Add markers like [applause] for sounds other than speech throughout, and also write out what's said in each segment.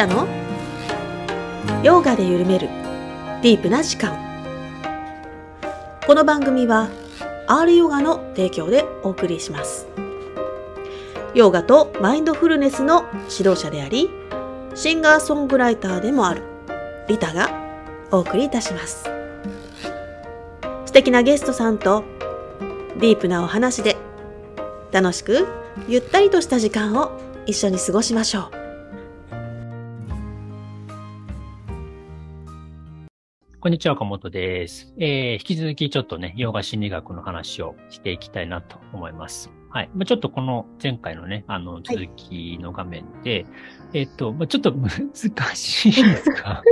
タの？ヨガで緩めるディープな時間。この番組は R ヨガの提供でお送りします。ヨガとマインドフルネスの指導者でありシンガーソングライターでもあるリタがお送りいたします。素敵なゲストさんとディープなお話で楽しくゆったりとした時間を一緒に過ごしましょう。こんにちは、岡本です。えー、引き続きちょっとね、ヨガ心理学の話をしていきたいなと思います。はい。まあ、ちょっとこの前回のね、あの、続きの画面で、えっと、まあ、ちょっと難しいですか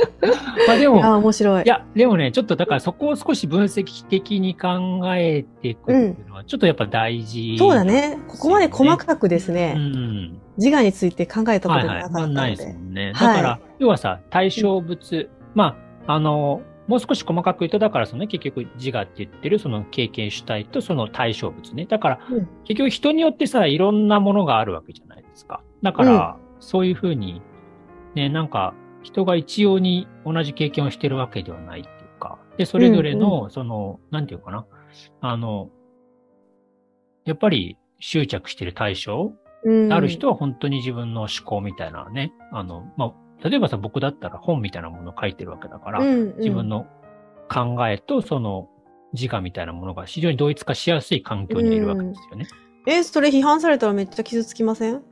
[laughs] まあでも、あ、面白い。いや、でもね、ちょっとだからそこを少し分析的に考えていくっていうのは、ちょっとやっぱ大事、そうだね。ここまで細かくですうね、ん。自我について考えたことがはいは。ないかったのまあないですで。もんね。だはいから、要はさ、対象物、まあ、あの、もう少し細かく言うと、だからそのね、結局自我って言ってるその経験主体とその対象物ね。だから、うん。結局人によってさ、いろんなものがあるわけじゃないですか。だから、そういうふうに、ね、なんか、人が一様に同じ経験をしてるわけではないっていうか、で、それぞれの、その、なんていうかな、あの、やっぱり執着してる対象うん。ある人は本当に自分の思考みたいなね、あの、まあ、例えばさ、僕だったら本みたいなものを書いてるわけだから、うんうん。自分の考えとその自我みたいなものが非常に同一化しやすい環境にいるわけですよね。え、それ批判されたらめっちゃ傷つきません？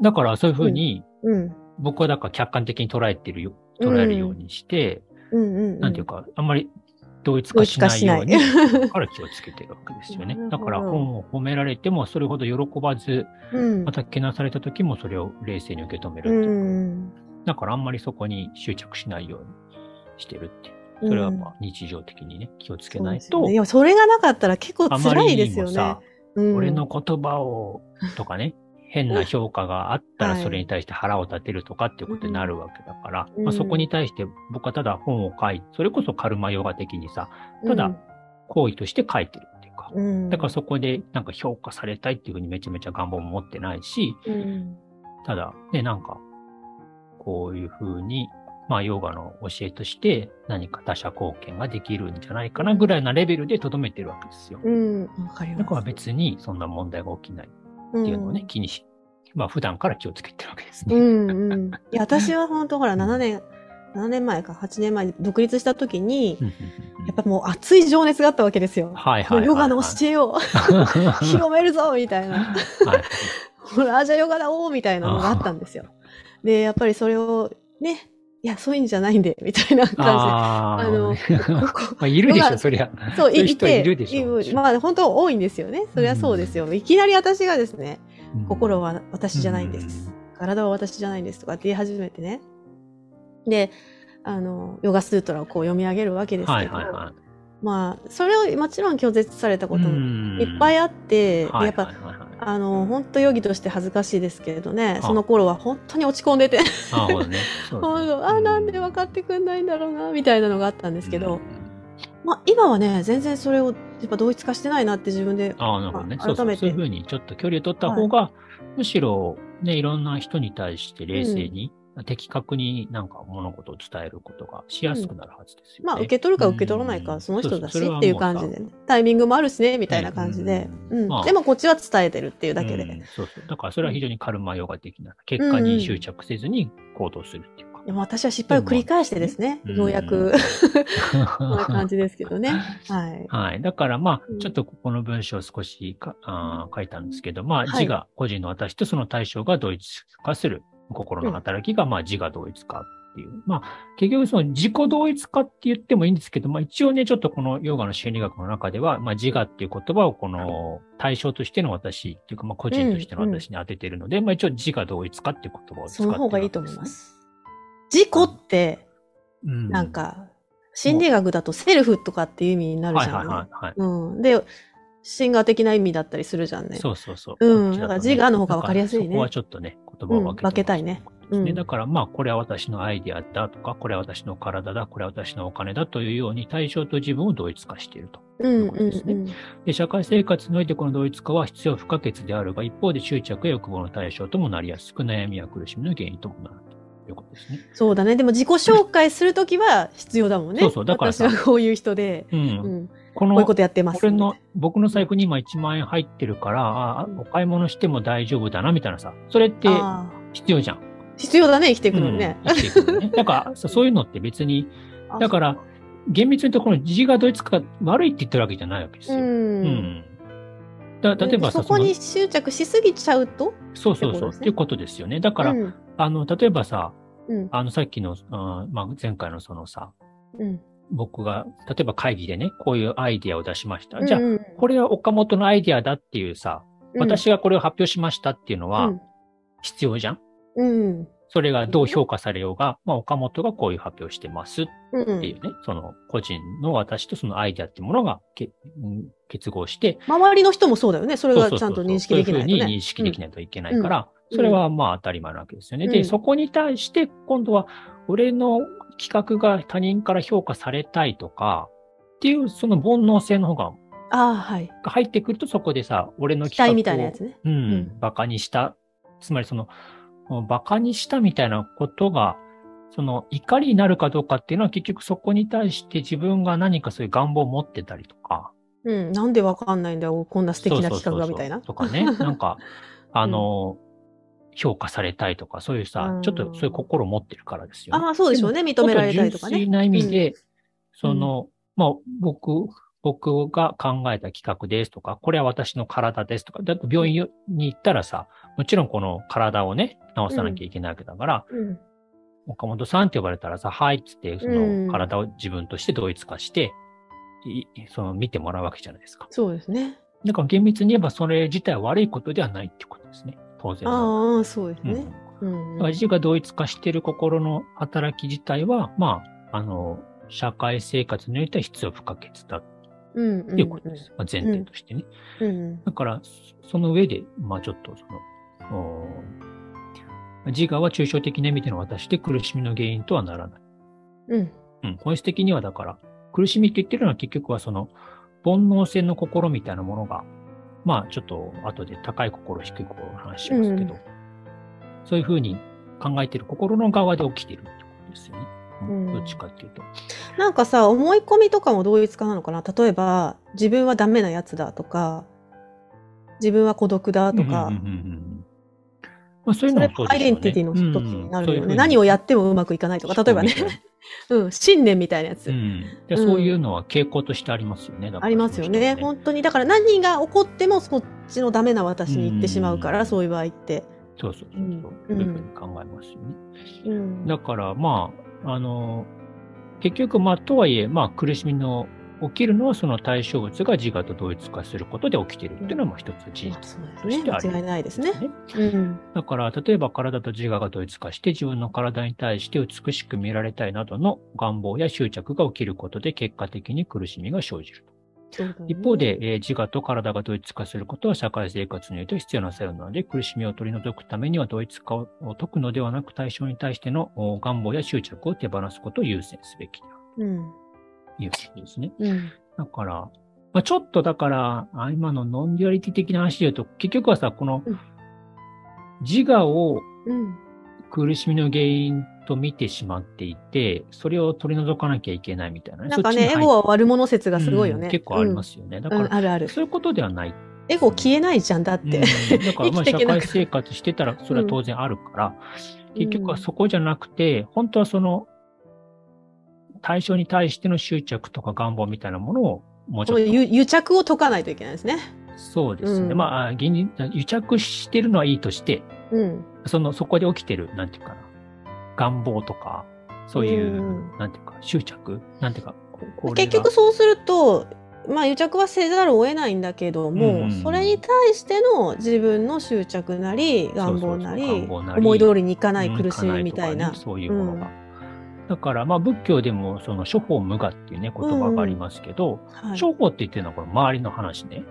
だからそういうふうに、うん。僕はだから客観的に捉えてるよ、捉えるようにして、うん。うんうん。なんていうか、あんまり同一化しないように、から気をつけてるわけですよね。[laughs] だから本を褒められてもそれほど喜ばず、うん。またけなされた時もそれを冷静に受け止めるうっていうか、ん。だからあんまりそこに執着しないようにしてるっていう。それはまあ日常的にね、気をつけないと、ね。いや、それがなかったら結構辛いりですよね。にもさ。、うん。俺の言葉をとかね、[laughs] 変な評価があったらはい。それに対して腹を立てるとかっていうことになるわけだから、うん。まあ、そこに対して僕はただ本を書いて、それこそカルマヨガ的にさ、ただ行為として書いてるっていうか、うん、だからそこでなんか評価されたいっていうふうにめちゃめちゃ願望も持ってないし、うん。ただね、なんか、こういうふうに、まあ、ヨガの教えとして何か他者貢献ができるんじゃないかなぐらいなレベルで留めてるわけですよ。うん、わかります。だから別にそんな問題が起きないっていうのをね、気にし、まあ、普段から気をつけてるわけですね。うんうん。いや、私は本当ほら、7年、7年前か、8年前に独立した時に、やっぱもう熱い情熱があったわけですよ。はいはいはいはいヨガの教えを [laughs] 広めるぞみたいな。はい [laughs] ほら、じゃあヨガだおーみたいなのがあったんですよ。で、やっぱりそれを、ね、いや、そういうんじゃないんで、[laughs] みたいな感あじで。あの、[laughs] まあ、いるでしょ、そりゃ。そう、いて、人いるでしょまあ、本当多いんですよね。それはそうですよ。いきなり私がですね、心はは私じゃないんです。体は私じゃないんですとかって言い始めてね。で、あの、ヨガスートラをこう読み上げるわけですけど、はいはいはい。まあ、それをもちろん拒絶されたことももいっぱいああって、でやっぱ、あの、本当容疑として恥ずかしいですけれどね、あ。その頃は本当に落ち込んでて、なるほどね。ね。当 [laughs] あ、なんで分かってくんないんだろうな、みたいなのがあったんですけど、うん。まあ、今はね、全然それを、やっぱ同一化してないなって自分で、ああ、なるほどね。まあそうそう。そういうふうにちょっと距離を取った方が、むしろね、いろんな人に対して冷静に、的確になんか物事を伝えることがしやすくなるはずですよね。まあ、受け取るか受け取らないか、うんその人だしそうそうっていう感じで、ね、タイミングもあるしね、みたいな感じで。うん。うんまあでもこっちは伝えてるっていうだけで。うんそうそう。だからそれは非常にカルマヨガ的な、結果に執着せずに行動するっていうか。でも私は失敗を繰り返してですね、うんようやく、[laughs] こんな感じですけどね。はい。はい。だからまあうん、ちょっとここの文章を少しかあー書いたんですけど、まあ、はい自我、個人の私とその対象が同一化する心の働きが、まあ、自我同一化っていう。まあ、結局その自己同一化って言ってもいいんですけど、まあ一応ね、ちょっとこのヨガの心理学の中では、まあ自我っていう言葉をこの対象としての私っていうか、まあ個人としての私に当ててるので、まあ一応自我同一化っていう言葉を使ってるその方がいいと思いますす。自己って、ね。うんなん、か、心理学だとセルフとかっていう意味になるはいはいじゃんね。はいはい。うん。で、シンガー的な意味だったりするじゃんね。そうそうそう。うんだから自我の方が分かりやすいねだらそこはちょっとね、言葉を分け分けたいねうんだからまあ、これは私のアイデアだとか、これは私の体だ、これは私のお金だというように対象と自分を同一化していると。うんいうことですねうんで社会生活においてこの同一化は必要不可欠であるが、一方で執着や欲望の対象ともなりやすく、悩みや苦しみの原因ともなると。いうことですね。そうだね。でも自己紹介するときは必要だもんね。そうそうだからさ私はこういう人で、うん。うん、この、こういうことやってます。これの、僕の財布に今1万円入ってるから、ああお買い物しても大丈夫だな、みたいなさ。それって必要じゃん。必要だね、生きていくのにね。うん、生きていくのね。だから、[laughs] そそういうのって別に、だから、厳密に言うとこの字がドイツ化が悪いって言ってるわけじゃないわけですう。よ。うんん。だ例えばさ、そこにそ執着しすぎちゃうと？のそうそうそう、ってことですねっていうことですよね。だから、うんあの、例えばさ、うんあの、さっきの、あまあ、前回のそのさ、うん僕が、例えば会議でね、こういうアイディアを出しました。じゃあ、うん。うんこれは岡本のアイディアだっていうさ、うん。私がこれを発表しましたっていうのはうん。必要じゃん、うん。それがどう評価されようが、まあ、岡本がこういう発表してますっうんていうね、その個人の私とそのアイディアっていうものがけうん結合して、周りの人もそうだよね。それがちゃんと認識できないとね。そういうふうに認識できないといけないから、うん。それはまあ当たり前なわけですよね。で、うん。そこに対して今度は俺の企画が他人から評価されたいとか、っていうその煩悩性の方がああ、はい。が入ってくるとそこでさ、俺の期企画を待みたいなやつね。うん、うん馬鹿にした。つまりその、馬鹿にしたみたいなことが、その怒りになるかどうかっていうのは結局そこに対して自分が何かそういう願望を持ってたりとか。うん。なんでわかんないんだよ。こんな素敵な企画がみたいなそう。そうそうそうとかね。なんか、[laughs] あの、評価されたいとか、そういうさう、んちょっとそういう心を持ってるからですよね。ああ、そうでしょうね。認められたりとかね。純粋な意味で、その、まあ、僕、僕が考えた企画ですとか、これは私の体ですとか、だって病院に行ったらさ、もちろんこの体をね、治さなきゃいけないわけだから、うん。岡本さんって呼ばれたらさ、はいっつって、そうんの体を自分として同一化して、いその見てもらうわけじゃないですか。そうですね。だから厳密に言えばそれ自体は悪いことではないってことですね。当然。ああ、そうですうんね。うんだから自我同一化している心の働き自体は、まあ、あの、社会生活においては必要不可欠だうん。っていうことです。まあ、前提としてね。うん。だから、そその上で、まあちょっとその、お自我は抽象的な意味での私で苦しみの原因とはならない。うん。うん、本質的にはだから、苦しみって言ってるのは結局はその、煩悩性の心みたいなものが、まあちょっと後で高い心、低い心の話しますけど、うん。そういうふうに考えてる心の側で起きてるってことですよね。うん。うんどっちかっていうと。なんかさ、思い込みとかも同一化なのかな？例えば、自分はダメなやつだとか、自分は孤独だとか。うんうんうん、うんまあ、そういうのもそうもアイデンティティの一つになるよね。何をやってもうまくいかないとか、例えばね、[laughs] うん、信念みたいなやつ。うん。でそういうのは傾向としてありますよね。ありますよね。本当に。だから何が起こってもそっちのダメな私に行ってしまうから、そういう場合って。そうそうそうそういうふうに考えますよね。うん。だから、まあ、あの、結局、まあ、とはいえ、まあ、苦しみの起きるのは、その対象物が自我と同一化することで起きているっていうのは、まあ、一つ事実としてある。ね間違いないですね。うん。だから、例えば体と自我が同一化して自分の体に対して美しく見られたいなどの願望や執着が起きることで結果的に苦しみが生じる。そうだね一方で、えー自我と体が同一化することは社会生活において必要な作用なので、苦しみを取り除くためには同一化を解くのではなく対象に対してのお願望や執着を手放すことを優先すべきであるうん。ということですね。うん。だから、まあ、ちょっとだから、あ今の non-duality 的な話で言うと、結局はさ、このうん自我をうん。苦しみの原因と見てしまっていて、それを取り除かなきゃいけないみたいなね。なんかね、エゴは悪者説がすごいよね。うん結構ありますよね。だうん。から、うんあるある。そういうことではない。エゴ消えないじゃん、だって。うんだから、[laughs] ま社会生活してたら、それは当然あるから、結局はそこじゃなくて、本当はその、対象に対しての執着とか願望みたいなものを、もうちょっと癒癒着を解かないといけないですね。そうですね。うんまあ、現に癒着してるのはいいとして、うん。その、そこで起きてる、なんていうかな、願望とか、そういう、うんなんていうか、執着？なんていうか、結局そうすると、まあ癒着はせざるを得ないんだけども、うんうんそれに対しての自分の執着なり願望なり思い通りにいかないうん苦しみみたいなね。そういうものが。だから、まあ、仏教でも、その、諸法無我っていうね、言葉がありますけど、はい、諸法って言ってるのは、この周りの話ね。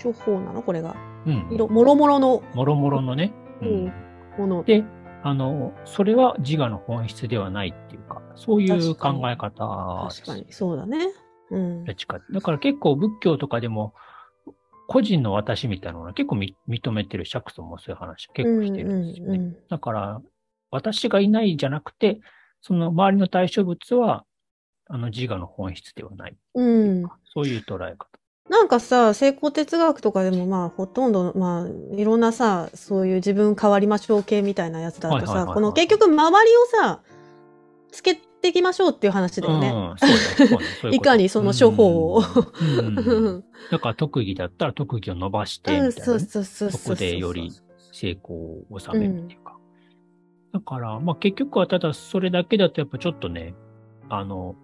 処方なの？これが。うん。いろもろもろのもろもろのね。ううんん。もの。で、あの、それは自我の本質ではないっていうか、そういう考え方確かに。そうだね。うんだから結構仏教とかでも、個人の私みたいなのは結構み認めてる釈尊もそういう話結構してるんですよね。うんうんだから、私がいないじゃなくて、その周りの対象物は、あの自我の本質ではない。うん。そういう捉え方。なんかさ、成功哲学とかでもまあ、ほとんど、まあ、いろんなさ、そういう自分変わりましょう系みたいなやつだとさ、はいはいはいはいこの結局周りをさ、つけていきましょうっていう話だよね。うん、そうだよそうだよそういういこと [laughs] かにその処方をうんうんうん [laughs] だから特技だったら特技を伸ばして、うん、みたいなね、そうそうそうそう。そこでより成功を収めるっていうか。だから、まあ結局はただそれだけだとやっぱちょっとね、あの、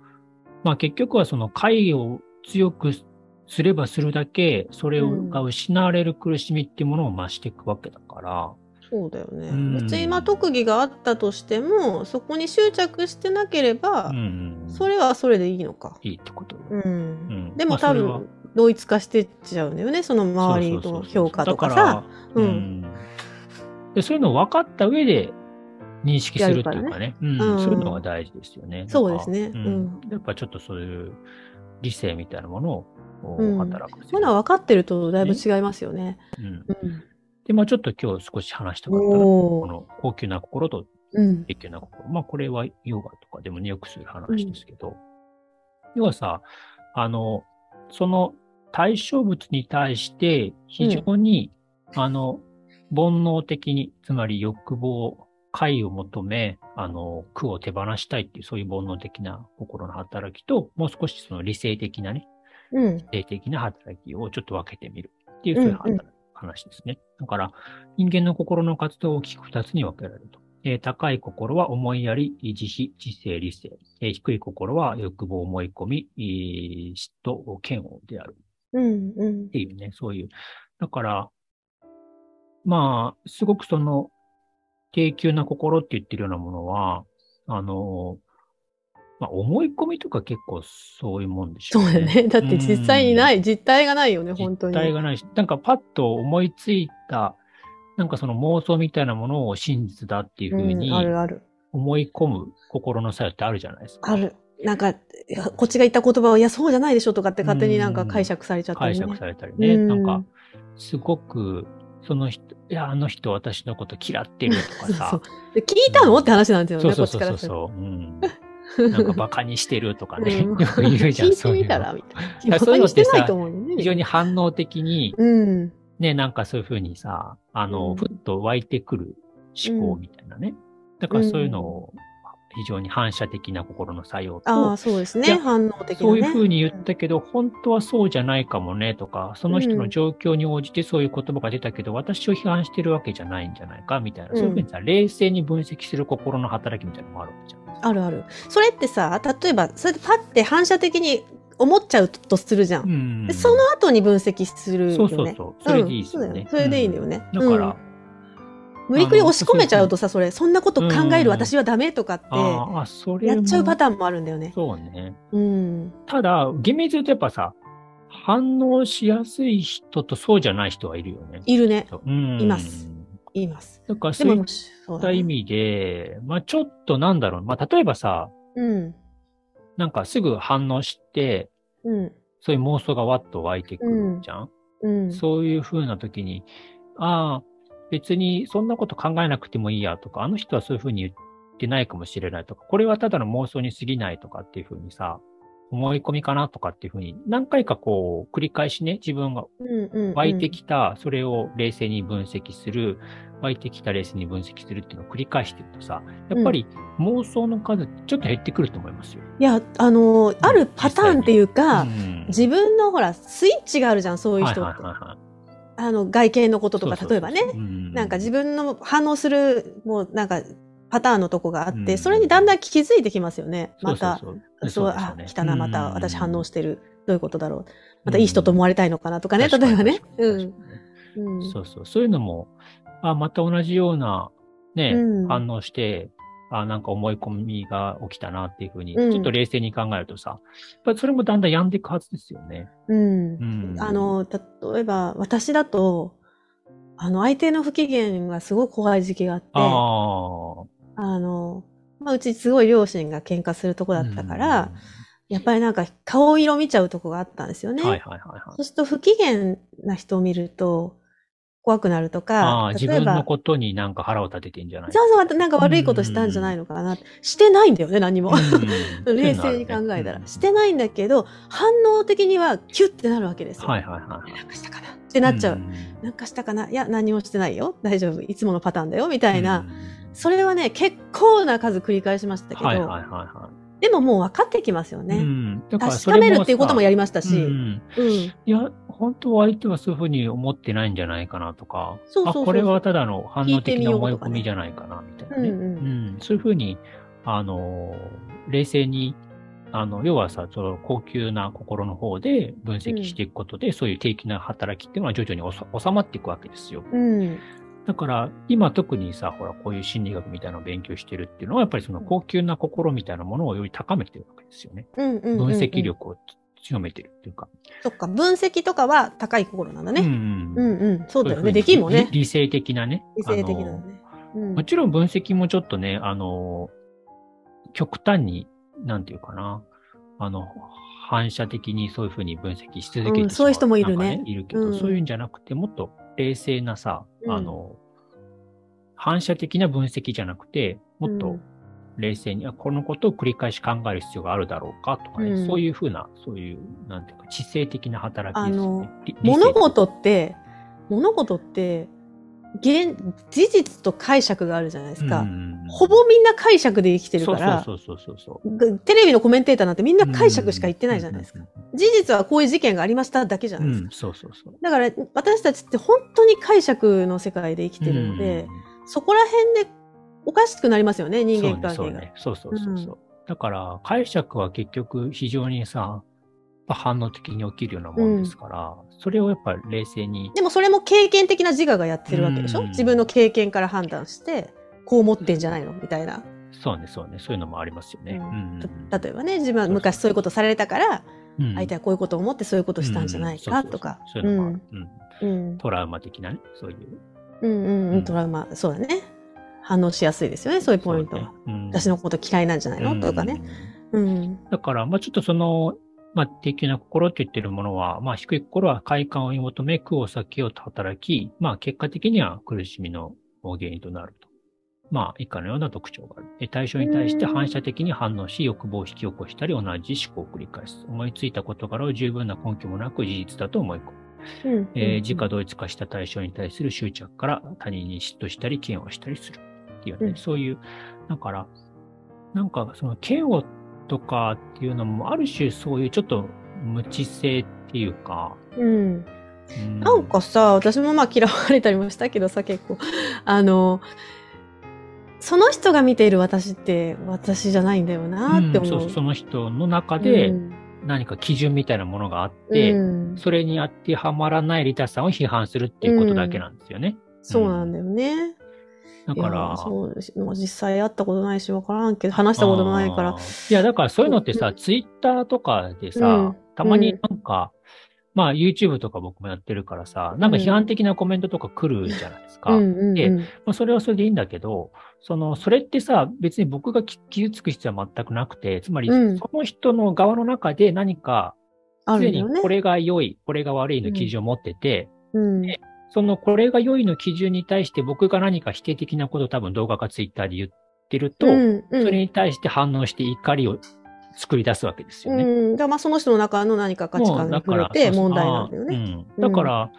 まあ結局はその会を強くすればするだけ、それが失われる苦しみっていうものを増していくわけだから、そうだよね。うん別に今特技があったとしても、そこに執着してなければうん、それはそれでいいのか。いいってことよ。うん。うんでも多まあそれは分、同一化してっちゃうんだよね。その周りの評価とかさ。ううんんで。そういうのを分かった上で認識するっていうかね。うんうんそういうのが大事ですよね。そうですねうんやっぱちょっとそういう理性みたいなものをうん働かせる。そういうのは分かってるとだいぶ違いますよね。うんうん。で、まあちょっと今日少し話したかったこの高級な心とうん。低級な心。まあこれはヨガとかでもね、よくする話ですけど、要はさ、あの、その対象物に対して非常に、あの、煩悩的に、つまり欲望、快を求め、あの、苦を手放したいっていう、そういう煩悩的な心の働きと、もう少しその理性的なね、うん。霊的な働きをちょっと分けてみるっていう、そういう話ですね。だから、人間の心の活動を大きく二つに分けられると。えー高い心は思いやり、慈悲、知性、理性。えー低い心は欲望、思い込み、えー嫉妬、嫌悪であるうん。うんっ。ていうね、そういう。だから、まあ、すごくその、低級な心って言ってるようなものは、あの、まあ、思い込みとか結構そういうもんでしょそうだね。だって実際にない、実体がないよね、本当に。実体がないし、なんかパッと思いついた、なんかその妄想みたいなものを真実だっていうふうにうん、あるある。思い込む心の作用ってあるじゃないですか。ある。なんか、こっちが言った言葉を、いや、そうじゃないでしょとかって勝手になんか解釈されちゃったりね。解釈されたりね。うんなんか、すごく、その人、いや、あの人私のこと嫌ってるとか [laughs] そうさそ。うで聞いたのって話なんですよね、そうそうそう。そう。うん。なんか馬鹿にしてるとかね。うんよく言うじゃん、そういうのてみたら、。みたい。そういうのってさ。非常に反応的に、うん。ね、なんかそういうふうにさ、あの、うんふっと湧いてくる思考みたいなね。だからそういうのを、非常に反射的な心の作用と、ああ、そうですね。反応的なね。そういうふうに言ったけど、本当はそうじゃないかもねとか、その人の状況に応じてそういう言葉が出たけど、私を批判してるわけじゃないんじゃないかみたいな、うんそういうふうにさ、冷静に分析する心の働きみたいなのもあるわけじゃん。あるある。それってさ、例えば、それでパッて反射的に思っちゃうとするじゃん。うんでその後に分析するよね。そうそうそう。それでいいですよね。うんそれでいいんだよね。うんだから、うん無理くり押し込めちゃうとさ、それ、そんなこと考える私はダメとかって、ああ、それやっちゃうパタターンもあるんだよね。そうね。うん。ただ、厳密に言うとやっぱさ、反応しやすい人とそうじゃない人はいるよね。いるね。うんいます。います。だからそういっ。た意味で、まあちょっとなんだろう。まあ例えばさ、うん。なんかすぐ反応して、うん。そういう妄想がわっと湧いてくるじゃん、うん。そういう風な時に、ああ、別にそんなこと考えなくてもいいやとか、あの人はそういう風に言ってないかもしれないとか、これはただの妄想に過ぎないとかっていう風にさ、思い込みかなとかっていう風に、何回かこう、繰り返しね、自分が。湧いてきた、それを冷静に分析する、湧いてきた冷静に分析するっていうのを繰り返してるとさ、やっぱり妄想の数ちょっと減ってくると思いますよ。いや、あのー、あるパターンっていうか、うん自分のほら、スイッチがあるじゃん、そういう人って。はいはいはいはいあの、外見のこととか、例えばね。うんなんか自分の反応する、もうなんか、パターンのとこがあって、うんそれにだんだん気づいてきますよね。また。そうあ、来たな、またうん私反応してる。どういうことだろう。またいい人と思われたいのかなとかね、例えばね。うん。うん。そうそう。そういうのも、あ、また同じような、ね、うん反応して、あ、なんか思い込みが起きたなっていうふうに、うんちょっと冷静に考えるとさ、やっぱりそれもだんだん病んでいくはずですよね。うんう。ん。あ、の、例えば、私だと、あの、相手の不機嫌がすごく怖い時期があって、ああの、まあ、うちすごい両親が喧嘩するとこあ。だったから、やっぱりなんか顔色見ちゃうとこがあったんですよね。うんはいはいはいはい。そうすると不機嫌な人を見ると、怖くなるとあか例えば分の、ことになんか腹を立ててんじゃない？そうそう、なんか悪いことしたんじゃないのかな。してないんだよね、何も。うん [laughs] 冷静に考えたら。うんしてないんだけど、反応的にはキュッてなるわけですよ。はいはいはい。なんかしたかな？ってなっちゃう。んなんかしたかな？いや、何もしてないよ。大丈夫。いつものパターンだよ。みたいな。うんそれはね、結構な数繰り返しましたけど、はいはいはいはでももう分かってきますよい。ね。確かめるっていうこともやりりましたし、うんうん。いや、本当は相手はそういうふうに思ってないんじゃないかなとか、そうそうそうそうあ、これはただの反応的な思い込みじゃないかな、みたいなね。うんうんうんそういうふうに、あの、冷静に、あの、要はさ、その高級な心の方で分析していくことで、そういう定期な働きっていうのは徐々に収まっていくわけですよ。うん。だから、今特にさ、ほら、こういう心理学みたいなのを勉強してるっていうのは、やっぱりその高級な心みたいなものをより高めてるわけですよね。うんうんうんうん分析。力を強めてるっていうか。そっか、分析とかは高い心なんだね。うんうんうんうん。そうだよね。できんもんね。理理性的なね。理性的なね。うんもちろん分析もちょっとね、あの、極端に、なんていうかな、あの、反射的にそういうふうに分析し続けてしまう、うんそういう人もいるねなんかいるけど、うんそういうんじゃなくて、もっと冷静なさ、うんあの、反射的な分析じゃなくて、もっとうん冷静に、あこのことを繰り返し考える必要があるだろうかとかね、うんそういうふうな、そういう、なんていうか、知性的な働きですよね。物事って、物事って、現、事実と解釈があるじゃないですか。うんほぼみんな解釈で生きてるから、そうそうそうそうそう。ぐテレビのコメンテーターなんてみんな解釈しか言ってないじゃないですか。うん。事実はこういう事件がありましただけじゃないですか。うん、そうそうそう。だから私たちって本当に解釈の世界で生きてるので、そこら辺でおかしくなりますよね、人間関係が。そうね、そうそうそうそう。だから、解釈は結局非常にさ、反応的に起きるようなもんですから、それをやっぱ冷静に。でもそれも経験的な自我がやってるわけでしょ、うん自分の経験から判断して、こう思ってんじゃないの？みたいな。そうね、そうね、そういうのもありますよね。うん例えばね、自分は昔そういうことされたから、うん相手はこういうことを思ってそういうことしたんじゃないかとか。うんそういうのもある。うんうんトラウマ的なね、そういう。うんうんううんん、トラウマ、そうだね。反応しやすいですよね、そういうポイントは。ねうん私のこと嫌いなんじゃないの、とかね。。うん。だから、まあちょっとその、まあ、低級な心って言ってるものは、まあ、低い心は快感を追い求め、苦を避けようと働き、まあ、結果的には苦しみの原因となると。まあ、以下のような特徴がある。で対象に対して反射的に反応し、欲望を引き起こしたり、同じ思考を繰り返す。思いついた事柄を十分な根拠もなく事実だと思い込む。自家同一化した対象に対する執着から他人に嫉妬したり嫌悪したりするっていうね、うんそういう、だから、なんかその嫌悪とかっていうのもある種そういうちょっと無知性っていうか、うん。うんなんかさ、私もまあ嫌われたりもしたけどさ、結構。あの、その人が見ている私って私じゃないんだよなって思う。うんそうその人の中でうん何か基準みたいなものがあって、うんそれに当てはまらないリタさんを批判するっていうことだけなんですよね。そうなんだよね。だから、そう実際会ったことないし分からんけど、話したこともないから。いや、だからそういうのってさ、ツイッターとかでさ、うん。たまになんか、まあ YouTube とか僕もやってるからさ、なんか批判的なコメントとか来るじゃないですか。うんうんうんでまあ、それはそれでいいんだけど、その、それってさ、別に僕がき傷つく必要は全くなくて、つまり、うん。その人の側の中で何か、すでにこ。れが良い、これが悪いの基準を持ってて、うん。でそのこれが良いの基準に対して僕が何か否定的なことを多分動画かツイッターで言ってると、うんうんそれに対して反応して怒りを作り出すわけですよね。うん。だからまあその人の中の何か価値観に触れて問題なんだよね。うん。だから、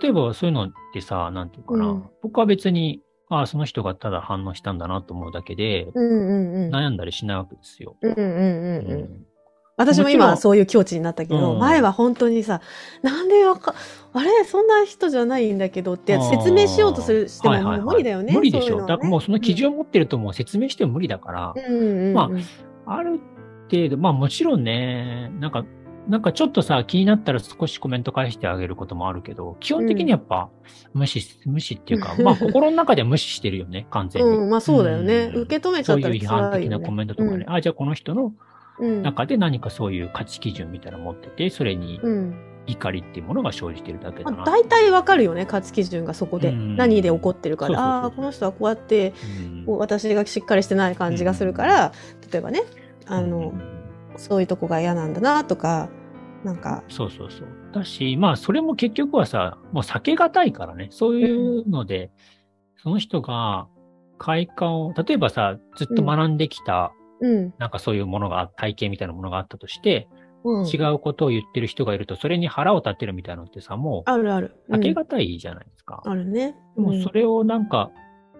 例えばそういうのってさ、なんていうかな、うん僕は別に、ああ、その人がただ反応したんだなと思うだけで、うんうんうん。悩んだりしないわけですよ。うんうんうんうん。うん私も今そういう境地になったけど、うん前は本当にさ、なんでわか、あれそんな人じゃないんだけどって説明しようとするしてももう無理だよね。無理でしょ。そういうねだからもうその基準を持ってるともう説明しても無理だから、うんうんうん。まあある程度、まあもちろんね、なんか、なんかちょっとさ、気になったら少しコメント返してあげることもあるけど、基本的にやっぱ無視、無視っていうか、まあ心の中では無視してるよね、完全に。うん、まあそうだよね。うん受け止めちゃそういうったら批判的。なコメントとかね、あ、じゃあこの人のうん。中で何かそういう価値基準みたいなの持ってて、それにうん。怒りっていうものが生じてるだけだな。まあ、大体わかるよね、価値基準がそこで。うん何で起こってるから。ああー、この人はこうやって、私がしっかりしてない感じがするから、例えばね、あの、そういうとこが嫌なんだなとか、なんか。そうそうそう。だし、まあ、それも結局はさ、もう避けがたいからね。そういうので、その人が快感を、例えばさ、ずっと学んできた、うん。なんかそういうものが、体験みたいなものがあったとして、うん。違うことを言ってる人がいると、それに腹を立てるみたいなのってさ、もう、あるある。避けうんがたいじゃないですか。あるね。でもそれをなんか、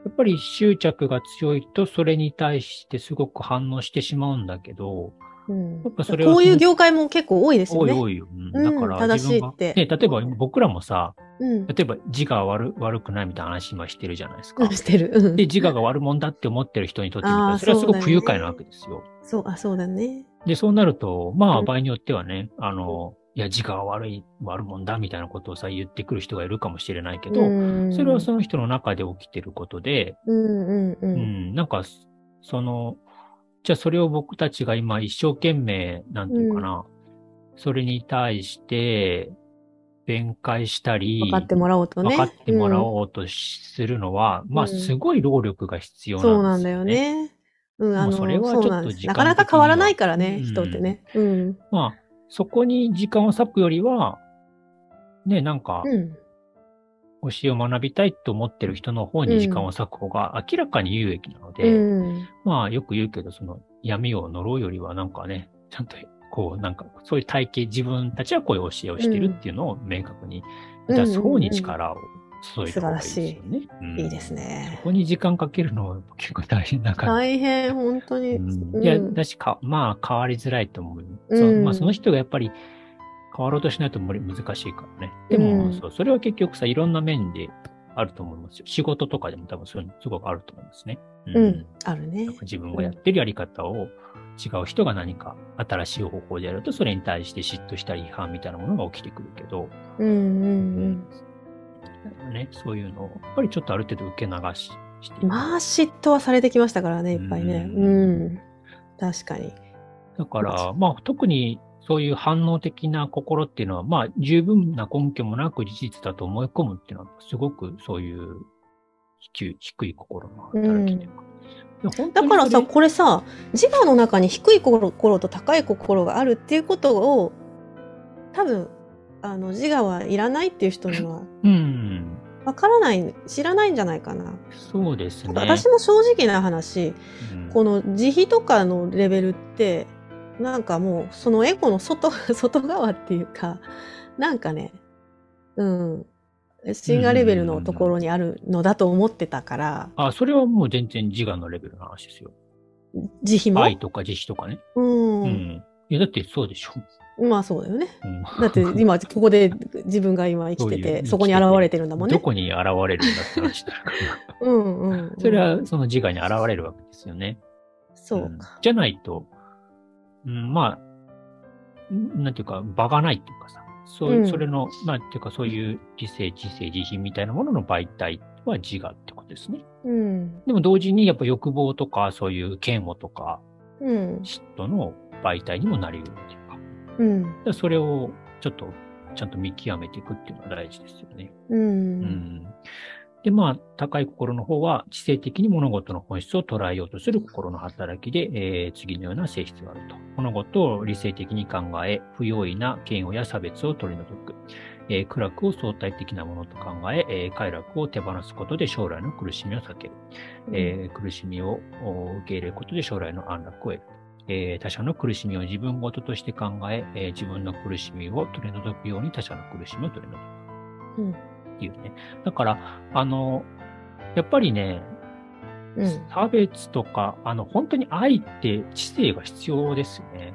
やっぱり執着が強いと、それに対してすごく反応してしまうんだけど、うんやっぱそれはこういう業界も結構多いですよね。多い多いよ。うんうんだから正しい自分が、ってね、例えば僕らもさ、うん。例えば自我は悪悪くないみたいな話今してるじゃないですか。してる。うんで、自我が悪者だって思ってる人にとってみたら、それはすごく不愉快なわけですよ。そう、あ、そうだね。で、そうなると、まあうん場合によってはね、あの、いや、自我は悪い、悪者だみたいなことをさ、言ってくる人がいるかもしれないけど、うんそれはその人の中で起きてることで、うんうんう。うんん、なんか、その、じゃあそれを僕たちが今一生懸命、なんていうかな、それに対して、弁解したり、分かってもらおうとね。分かってもらうおうとしするのは、まあ、うんすごい労力が必要ん。そうななんんだよですよね。ね。うん、あの、それは。ちょっと時間なかなか変わらないからね、人ってね。うん。まあ、そこに時間を割くよりは、ね、なんか、うん。教えを学びたいと思ってる人の方に時間を割く方が明らかに有益なので、うん。まあ、よく言うけど、その、闇を呪うよりは、なんかね、[laughs] ちゃんと、こう、なんか、そういう体系、自分たちはこういう教えをしてるっていうのを明確に出す方に力を注いだ方がいいですよね。うんいいですねそ。こに時間かけるのは結構大変な感じ。大変、本当に。うんいや、うんだしか、まあ、変わりづらいと思う。うんそうまあ、その人がやっぱり変わろうとしないと無理難しいからね。でも、うんそう、それは結局さ、いろんな面であると思いますよ。仕事とかでも多分そういうのすごくあると思いますね。うん。あるね。自分がやってるやり方を違う人が何か新しい方法でやると、それに対して嫉妬したり批判みたいなものが起きてくるけど、うんうんね、そういうのを、やっぱりちょっとある程度受け流しして。まあ、嫉妬はされてきましたからね、いっぱいね。うんうん。確かに。だから、まあ、特にそういう反応的な心っていうのは、まあ、十分な根拠もなく事実だと思い込むっていうのは、すごくそういう低い低い心の働きというか。で本当にだからさ、これさ、自我の中に低い心と高い心があるっていうことを、多分、あの、自我はいらないっていう人には、うん、わからない、知らないんじゃないかな。そうですね。私も正直な話、うんこの慈悲とかのレベルって、なんかもう、そのエゴの外、[laughs] 外側っていうか、なんかね、うん、シンガレベルのところにあるのだと思ってたから、あ、それはもう全然自我のレベルの話ですよ。慈悲も？愛とか慈悲とかね。う。うんん。いや、だってそうでしょ。まあそうだよね。うん、だって今、ここで自分が今生きてて、うそこに現れてるんだもんね。どこに現れるんだって話だから。うんうんうん。それはその自我に現れるわけですよね。そうか。じゃないと、うん、まあ、んなんていうか、場がないっていうかさ、そうそれの、なんていうか、そういう理性、知性、自信みたいなものの媒体は自我ってことですね。うん。でも同時にやっぱ欲望とか、そういう嫌悪とか、うん。嫉妬の媒体にもなり得るっていうか、うん。らそれをちょっと、ちゃんと見極めていくっていうのは大事ですよね。う。うんんで、まあ、高い心の方は、知性的に物事の本質を捉えようとする心の働きで、えー次のような性質があると。物事を理性的に考え、不用意な嫌悪や差別を取り除く。えー苦楽を相対的なものと考ええー快楽を手放すことで将来の苦しみを避ける。えー苦しみをお受け入れることで将来の安楽を得る。えー他者の苦しみを自分ごととして考ええー自分の苦しみを取り除くように他者の苦しみを取り除く。うん。っていうね。だから、あの、やっぱりね、うん。差別とか、あの、本当に愛って知性が必要ですよね。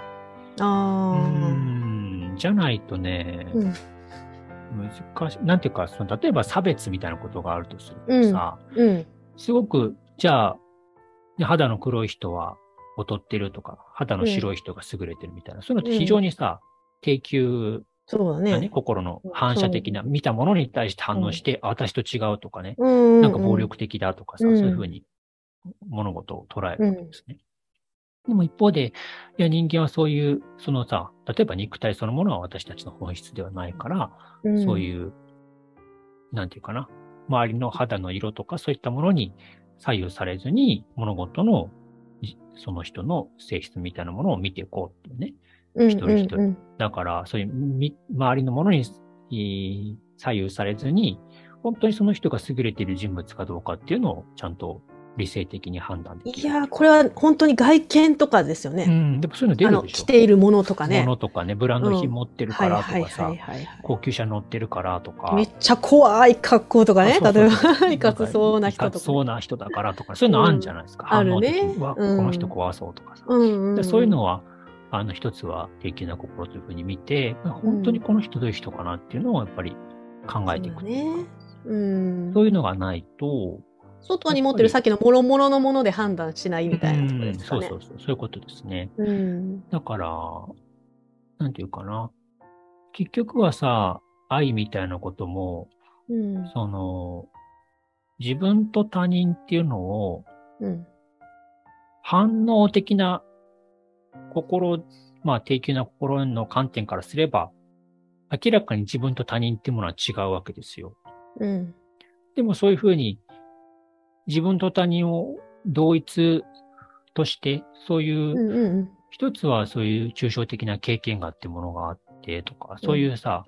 うあん、じゃないとねあ。、うん。難しい。なんていうか、その、例えば差別みたいなことがあるとするとさ、うん。すごく、じゃあ、ね肌の黒い人は劣ってるとか、肌の白い人が優れてるみたいな、そういうのって非常にさ、低級そうだなね、ね。心の反射的な、見たものに対して反応して、あ私と違うとかね、うん。なんか暴力的だとかさ、うんそういうふうに物事を捉えるわけですね。でも一方で、いや人間はそういう、そのさ、例えば肉体そのものは私たちの本質ではないから、うん。そういう、なんていうかな、周りの肌の色とかそういったものに左右されずに、物事の、じその人の性質みたいなものを見ていこうっていうね。うん一人一人だから、そういうみ周りのものにい左右されずに、本当にその人が優れている人物かどうかっていうのをちゃんと理性的に判断できる。いやー、これは本当に外見とかですよね。うん、でもそういうの出るでしょ。着ているものとかね。ものとかね、ブランド品持ってるからとはいかさ高級車乗ってるからとか。めっちゃ怖い格好とかね。例えば、いかつそうな人いかとか。つそうな人だからとか、そういうのあるんじゃないですか。うんあるねこの人怖そうとかさ。うんうんうん、でそういうのは、あの、一つは、平均な心というふうに見て、本当にこの人どういう人かなっていうのをやっぱり考えていく。そうだね。うん。そういうのがないと、外に持ってるさっきのもろもろのもので判断しないみたいなところですかね。うんそうそうそう、そういうことですね。うん。だから、なんていうかな。結局はさ、愛みたいなことも、うん。その、自分と他人っていうのをうん。反応的な心、まあ低級な心の観点からすれば、明らかに自分と他人っていうものは違うわけですよ。うん。でもそういうふうに自分と他人を同一として、そういう、うんうん一つはそういう抽象的な経験がってものがあってとか、そういうさ、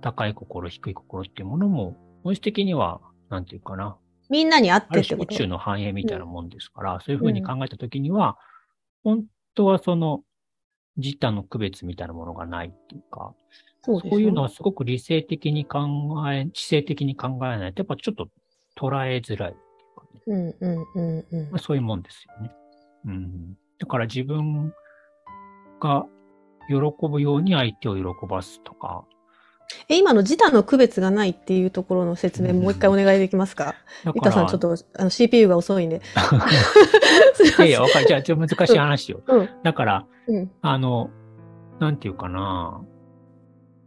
高い心、低い心っていうものも、本質的には、なんていうかな、みんなに会ってってこと？宙の繁栄みたいなもんですから、そういうふうに考えたときには、本当はその、自他の区別みたいなものがないっていうか、そうでしょそういうのはすごく理性的に考え、知性的に考えないと、やっぱちょっと捉えづらいっていうかね。うんうんうんうんまあ、そういうもんですよね。うん。だから自分が喜ぶように相手を喜ばすとか。え、今の自他の区別がないっていうところの説明もう一回お願いできますか？だ板さんちょっとあの CPU が遅いんで。[laughs] いやいや、わかる。じゃあ、ちょっと難しい話よ。うん。だから、うん。あの、なんていうかな。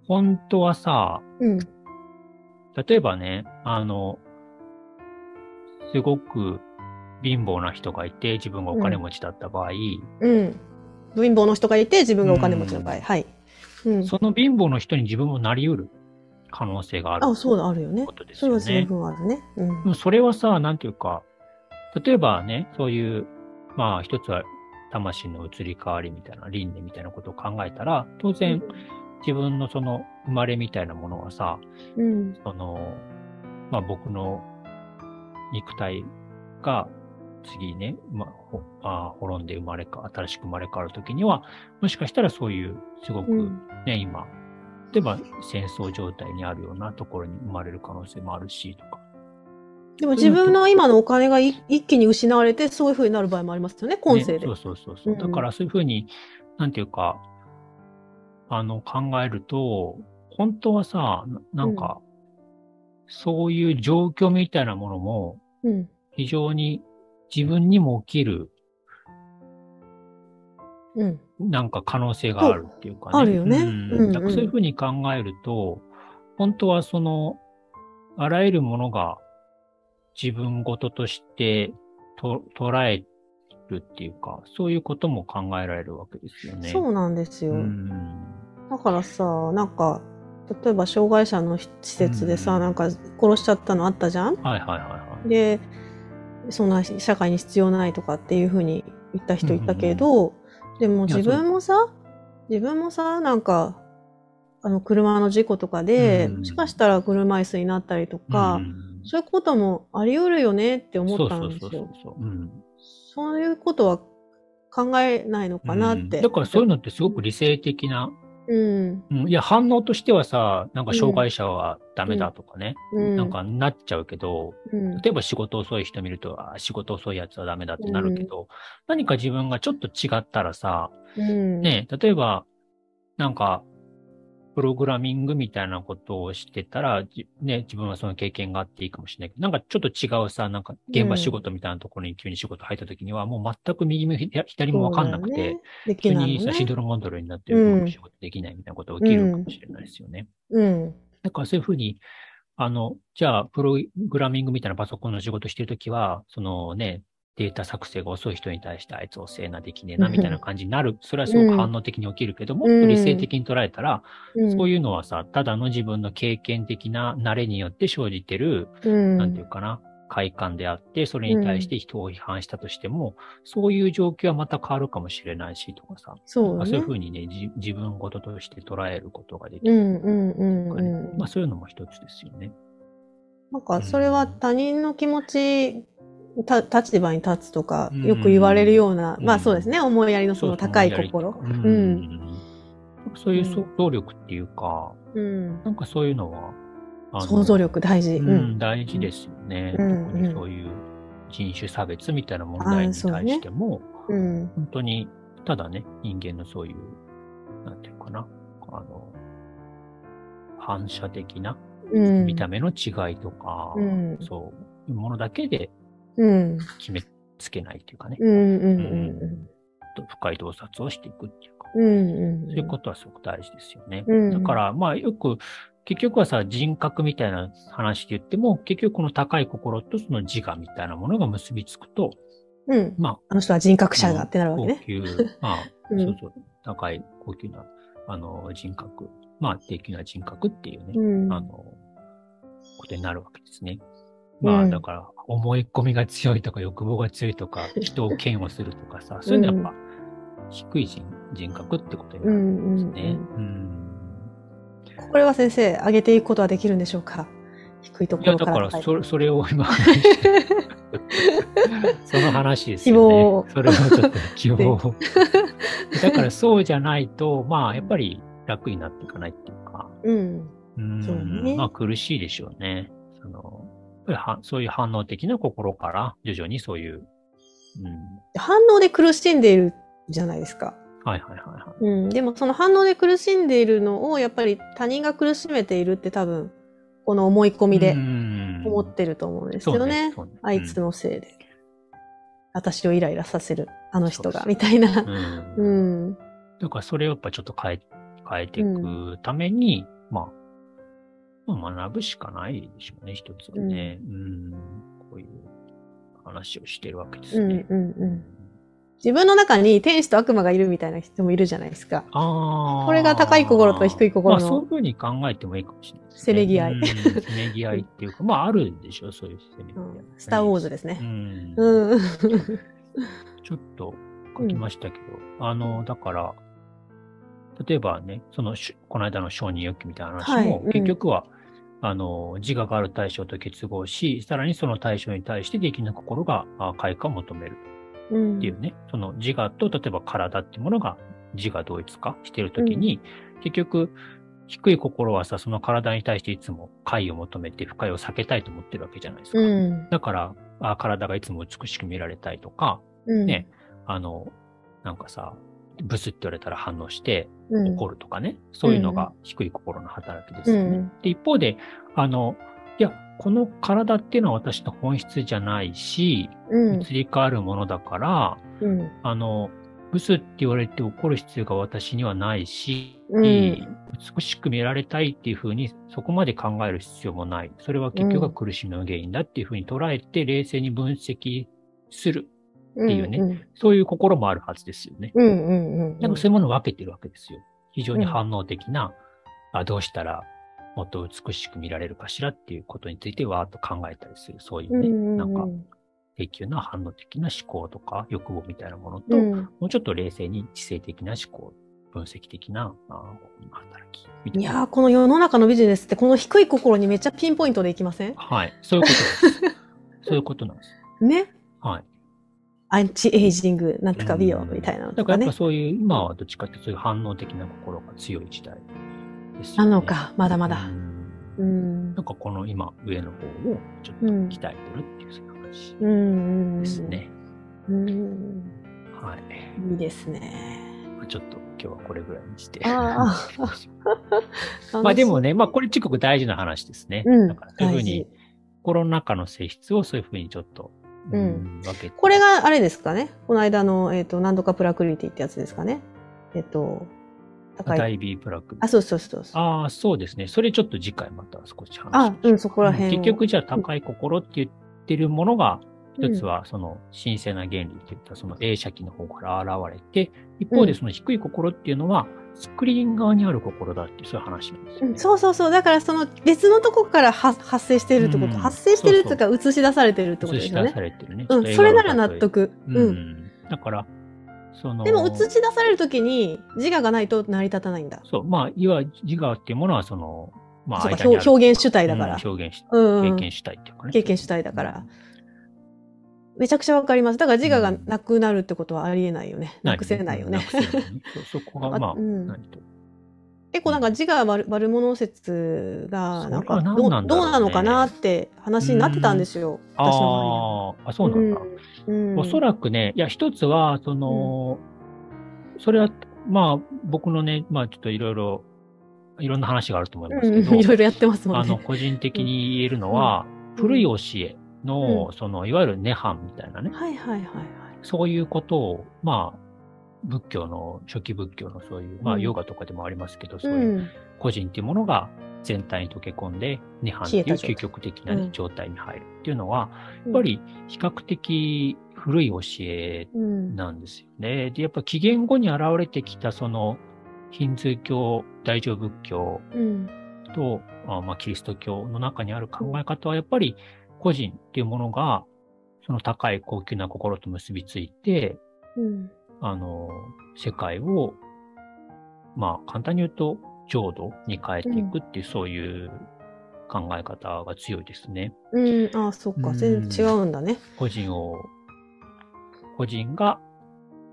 本当はさ、うん。例えばね、あの、すごく貧乏な人がいて、自分がお金持ちだった場合、うん。貧乏の人がいて自分がお金持ちの場合。うんはい。うん。その貧乏の人に自分もなり得る可能性がある。あ、そうだ、あるよねことですそれよね。は十分あるね。うんそれはさ、なんていうか、例えばね、そういう、まあ一つは魂の移り変わりみたいな、輪廻みたいなことを考えたら、当然自分のその生まれみたいなものはさ、うん。その、まあ僕の肉体が次ね、まあ、滅んで生まれか、新しく生まれ変わるときには、もしかしたらそういう、すごくうんね、今、例えば戦争状態にあるようなところに生まれる可能性もあるし、とか。でも自分の今のお金がい一気に失われてそういう風になる場合もありますよね、今世で。ねそうそうそうそう。うんだからそういうふうに、なんていうか、あの、考えると、本当はさ、ななんか、そういう状況みたいなものも、うん。非常に自分にも起きる、うん。なんか可能性があるっていうかね。あるよねうんうんうんだからそういうふうに考えると、本当はその、あらゆるものが自分ごととしてと捉えるっていうか、そういうことも考えられるわけですよね。そうなんですよ。うんだからさ、なんか、例えば障害者の施設でさ、うんなんか殺しちゃったのあったじゃん？はいはいはいはい。で、そんな社会に必要ないとかっていうふうに言った人いたけど、でも自分もさ、自分もさ、なんか、あの、車の事故とかで、うん。もしかしたら車椅子になったりとか、うん。そういうこともあり得るよねって思ったんですよ。そういうことは考えないのかなって。うん。だからそういうのってすごく理性的な、うん。うん。いや反応としてはさ、なんか障害者はダメだとかね、うん。なんかなっちゃうけど、うん、例えば仕事遅い人見ると、あ仕事遅いやつはダメだってなるけど、何か自分がちょっと違ったらさ、うん、ね、例えば、なんか、プログラミングみたいなことをしてたら、じね、自分はその経験があっていいかもしれないけど、なんかちょっと違うさ、なんか現場仕事みたいなところに急に仕事入った時には、もう全く右も左もわかんなくて、ね、で急にシドロモンドルになってうまく仕事できないみたいなことが起きるかもしれないですよね。うん。だからそういうふうに、あの、じゃあ、プログラミングみたいなパソコンの仕事してるときは、そのね、データ作成が遅い人に対してあいつ遅えな、できねえな、みたいな感じになる。それはすごく反応的に起きるけど、もっと理性的に捉えたら、うん、そういうのはさ、ただの自分の経験的な慣れによって生じてる、うん、なんていうかな、快感であって、それに対して人を批判したとしても、そういう状況はまた変わるかもしれないしとかさ、まあそういうふ。うにね、じ自分事として捉えることができる。まあそういうのも一つですよね。なんか、それは他人の気持ち、た立場に立つとかうん、よく言われるような、うんまあそうですね、思いやりのその高い心。そういう想像力っていうか、うん。なんかそういうのは、想像力大事。大事ですよね。うん特にそういう人種差別みたいな問題に対しても、うん。本当に、ただね、人間のそういう、なんていうかな、あの、反射的なうん。見た目の違いとか、うんそういうものだけでうん。決めつけないというかね、うんうんうん深い洞察をしていくっていうか、うん。うんうん。そういうことはすごく大事ですよね。うんだから、まあよく、結局はさ、人格みたいな話で言っても、結局この高い心とその自我みたいなものが結びつくと、うん。まあ、あの人は人格者だってなるわけね。高級、まあ、[laughs] うんそうそう、高い高級な、あの、人格、まあ、低級な人格っていうね、うん。あの、ことになるわけですね。まあ、うんだから、思い込みが強いとか、欲望が強いとか、[laughs] 人を嫌悪するとかさ、そういうのはやっぱ、低い人人格ってことになるんですね。うん。これは先生、上げていくことはできるんでしょうか？低いとこいや、ろか。だからら、それ、それを今話してるその話ですよね。希望をそれをちょっと希望を。[laughs] [laughs] だからそうじゃないと、まあ、やっぱり楽になっていかないっていうか、うん。うんそうねまあ苦しいでしょうね。その、そういう反応的な心から徐々にそういう、うん、反応で苦しんでいるじゃないですか。はいはいはいはい。うん。でもその反応で苦しんでいるのを、やっぱり他人が苦しめているって多分、この思い込みで思ってると思うんですけどね。ねねあいつのせいで。私をイライラさせる、あの人が、みたいな。うんうん。だからそれをやっぱちょっと変え、変えていくために、まあ、まあ学ぶしかないでしょうね、一つはね。うん、こういう話をしてるわけですね。うんうんうん自分の中に天使と悪魔がいるみたいな人もいるじゃないですか。ああ。これが高い心と低い心のまあそういうふうに考えてもいいかもしれないですね。せめぎ合いうんせめぎ合いっていうか、まああるでしょ、そういうせめぎ合い。うんスター・ウォーズですうね。ん。うん。ちょっと書きましたけど、あの、だから、例えばね、そのし、この間の承認欲求みたいな話も、はいうん結局は、あの、自我がある対象と結合し、さらにその対象に対してできな心があ快感を求めるうんっていうね、その自我と例えば体ってものが自我同一化しているときに、結局、低い心はさ、その体に対していつも快を求めて不快を避けたいと思ってるわけじゃないですか。うん。だからあ、体がいつも美しく見られたいとか、うん。ねあの、なんかさ、ブスって言われたら反応してうん、怒るとかね、そういうのが低い心の働きですよね。うんで一方で、あの、いや、この体っていうのは私の本質じゃないし、うん。移り変わるものだから、うん。あの、ブスって言われて怒る必要が私にはないし、うん美しく見られたいっていうふうにそこまで考える必要もない。それは結局は苦しみの原因だっていうふうに捉えて冷静に分析する。っていうねそういう心もあるはずですよね。うんうんうん。なんかそういうものを分けてるわけですよ。非常に反応的な、あどうしたらもっと美しく見られるかしらっていうことについてわーっと考えたりする。そういうね、なんか低級な反応的な思考とか欲望みたいなものと、うん、もうちょっと冷静に知性的な思考、分析的なあ働きみたいな。いやー、この世の中のビジネスって、この低い心にめっちゃピンポイントでいきません？はい。そういうことです。[laughs] そういうことなんです。ね。はい。アンチエイジング、なんとか美容みたいなのとかねだからやっぱ。そういう、今はどっちかってそういう反応的な心が強い時代ですよね。なのか、まだまだう。んうんなん。かこの今、上の方をちょっと鍛えてるっていうそういう話うんうん。ですね。うん。はい。いいですね。まあちょっと今日はこれぐらいにして。ああ。まあでもね、まあこれすごく大事な話ですね。うんだからそういうふうに、心の中の性質をそういうふうにちょっと、うん。これがあれですかね？この間の、えっ、と、何度かプラクリティってやつですかね？えっ、と、高い。大 B プラク。あ、そうそうそうそう。ああ、そうですね。それちょっと次回また少し話しまあ、うん、そこら辺を。結局じゃあ高い心って言ってるものが、一つはその神聖な原理っていったその映写機の方から現れて、一方でその低い心っていうのはスクリーン側にある心だっていうそういう話なんですよ、ねうんそうそうそう。だからその別のとこからは発生してるってこと。うん発生してるっていうか映し出されてるってことですよね映し出さ。れてるね。うん。それなら納得。う。うんん。だから、その、でも映し出されるときに自我がないと成り立たないんだ。そう、まあ、いわ自我っていうものは、その、まあ、表表現主体だから。うん表現し、うんうん経験したいっていうかね。経験主体だから。めちゃくちゃわかります。だから自我がなくなるってことはありえないよね。なくせないよね。そ [laughs] そこが、まあ、うん。何と。結構なんか自我悪悪者説がなんかどうなのかなって話になってたんですよ。私のあーあ、そうなんだ。うん。おそらくね、いや、一つは、その、それは、まあ、僕のね、まあ、ちょっといろいろ、いろんな話があると思いますけど、うん。[laughs] いろいろやってますもんあの、ね。個人的に言えるのは、うん。古い教えの、その、いわゆる涅槃みたいなね、はいはいはいはい。そういうことを、まあ、仏教の、初期仏教のそういう、まあ、うん。ヨガとかでもありますけど、そういううん。個人っていうものが全体に溶け込んで、涅槃っていう究極的なね、うん。状態に入る。っていうのは、やっぱり比較的古い教えうんなんですよね。で、やっぱ紀元後に現れてきたそのヒンズー教、大乗仏教うん。と、あまあ、キリスト教の中にある考え方はやっぱり個人っていうものがその高い高級な心と結びついて、うんあの、世界を、まあ、簡単に言うと浄土に変えていくっていう、そういう考え方が強いですね。うん、ああ、そっか、うん全然違うんだね。個人を、個人が、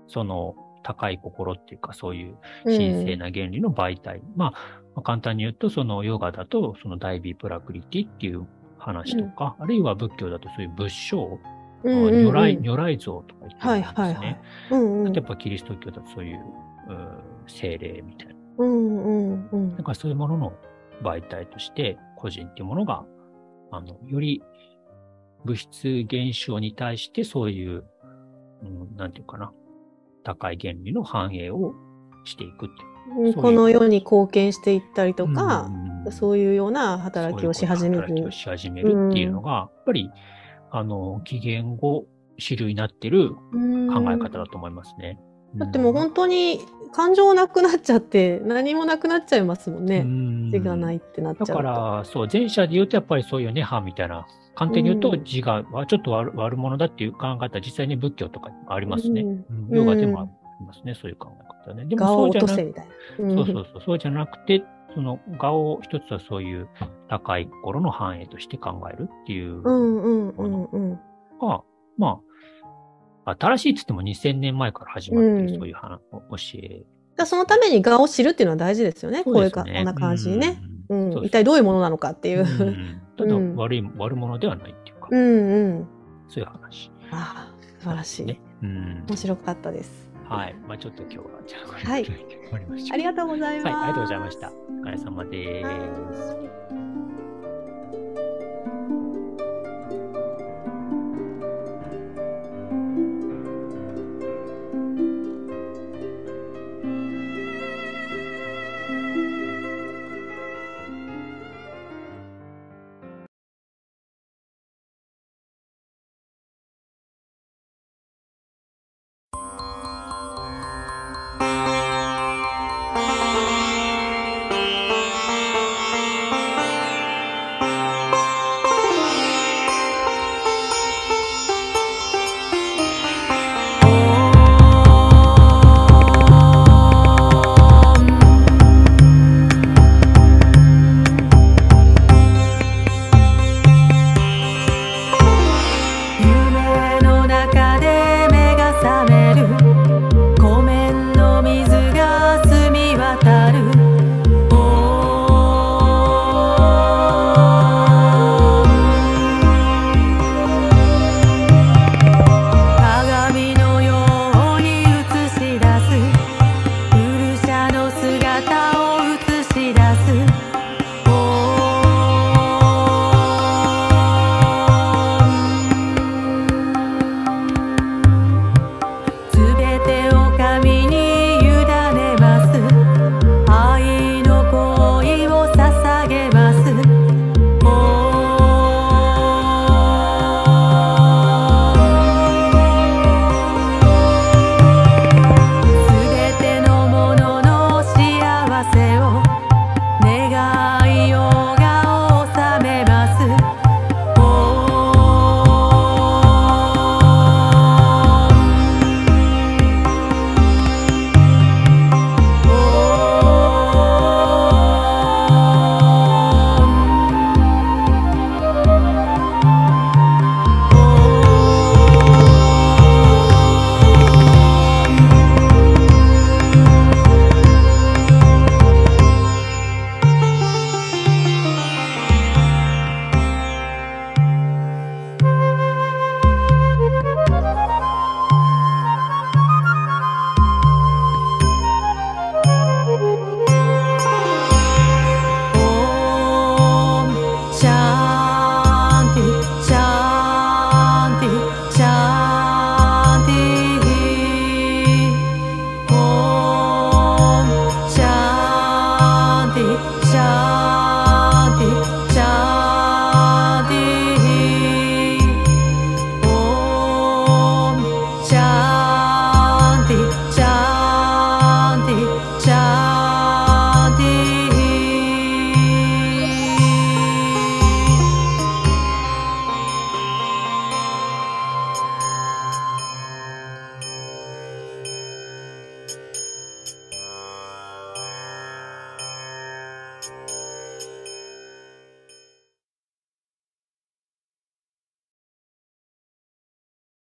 その高い心っていうか、そういう神聖な原理の媒体。まあ、まあ簡単に言うと、そのヨガだと、その大ビプラクリティっていう話とか、あるいは仏教だとそういう仏性、うんうんうん。如来、如来像とか言ってるんですね。はいはいはい。うんうん。あとやっぱキリスト教だとそういう、うん精霊みたいな。うんうんうんだからそういうものの媒体として、個人っていうものが、あの、より物質現象に対してそういう、うん、なんていうかな、高い原理の反映をしていくっていう。この世に貢献していったりとか、うんそういうような働きをし始める働きを。し始めるっていうのが、やっぱり、あの、紀元後主流になってるうん考え方だと思いますね。だってもう本当に感情なくなっちゃって何もなくなっちゃいますもんね。自我ないってなっちゃうと。だから、そう、前者で言うとやっぱりそういう涅槃みたいな、簡単に言うとうん自我はちょっと悪悪者だっていう考え方は実際に仏教とかありますね。ヨガでもありますね、そういう考え方ね。でも顔をそうじゃなく落とせみたいな。そうそうそう、そうじゃなくて、その顔を一つはそういう高い心の反映として考えるっていううの。が、まあ、新しいって言っても2000年前から始まってるうんそういう話教え。だそのために顔を知るっていうのは大事ですよね。こういうか、そこんな感じにね。一体どういうものなのかっていう。うんただうん悪い、悪者ではないっていうか、うんうん。そういう話。ああ、素晴らしい。ね。うん。面白かったです。はい。まあちょっと今日は、じゃあこれで終わりましょう。ありがとうございます。はい、ありがとうございました。お疲れ様です。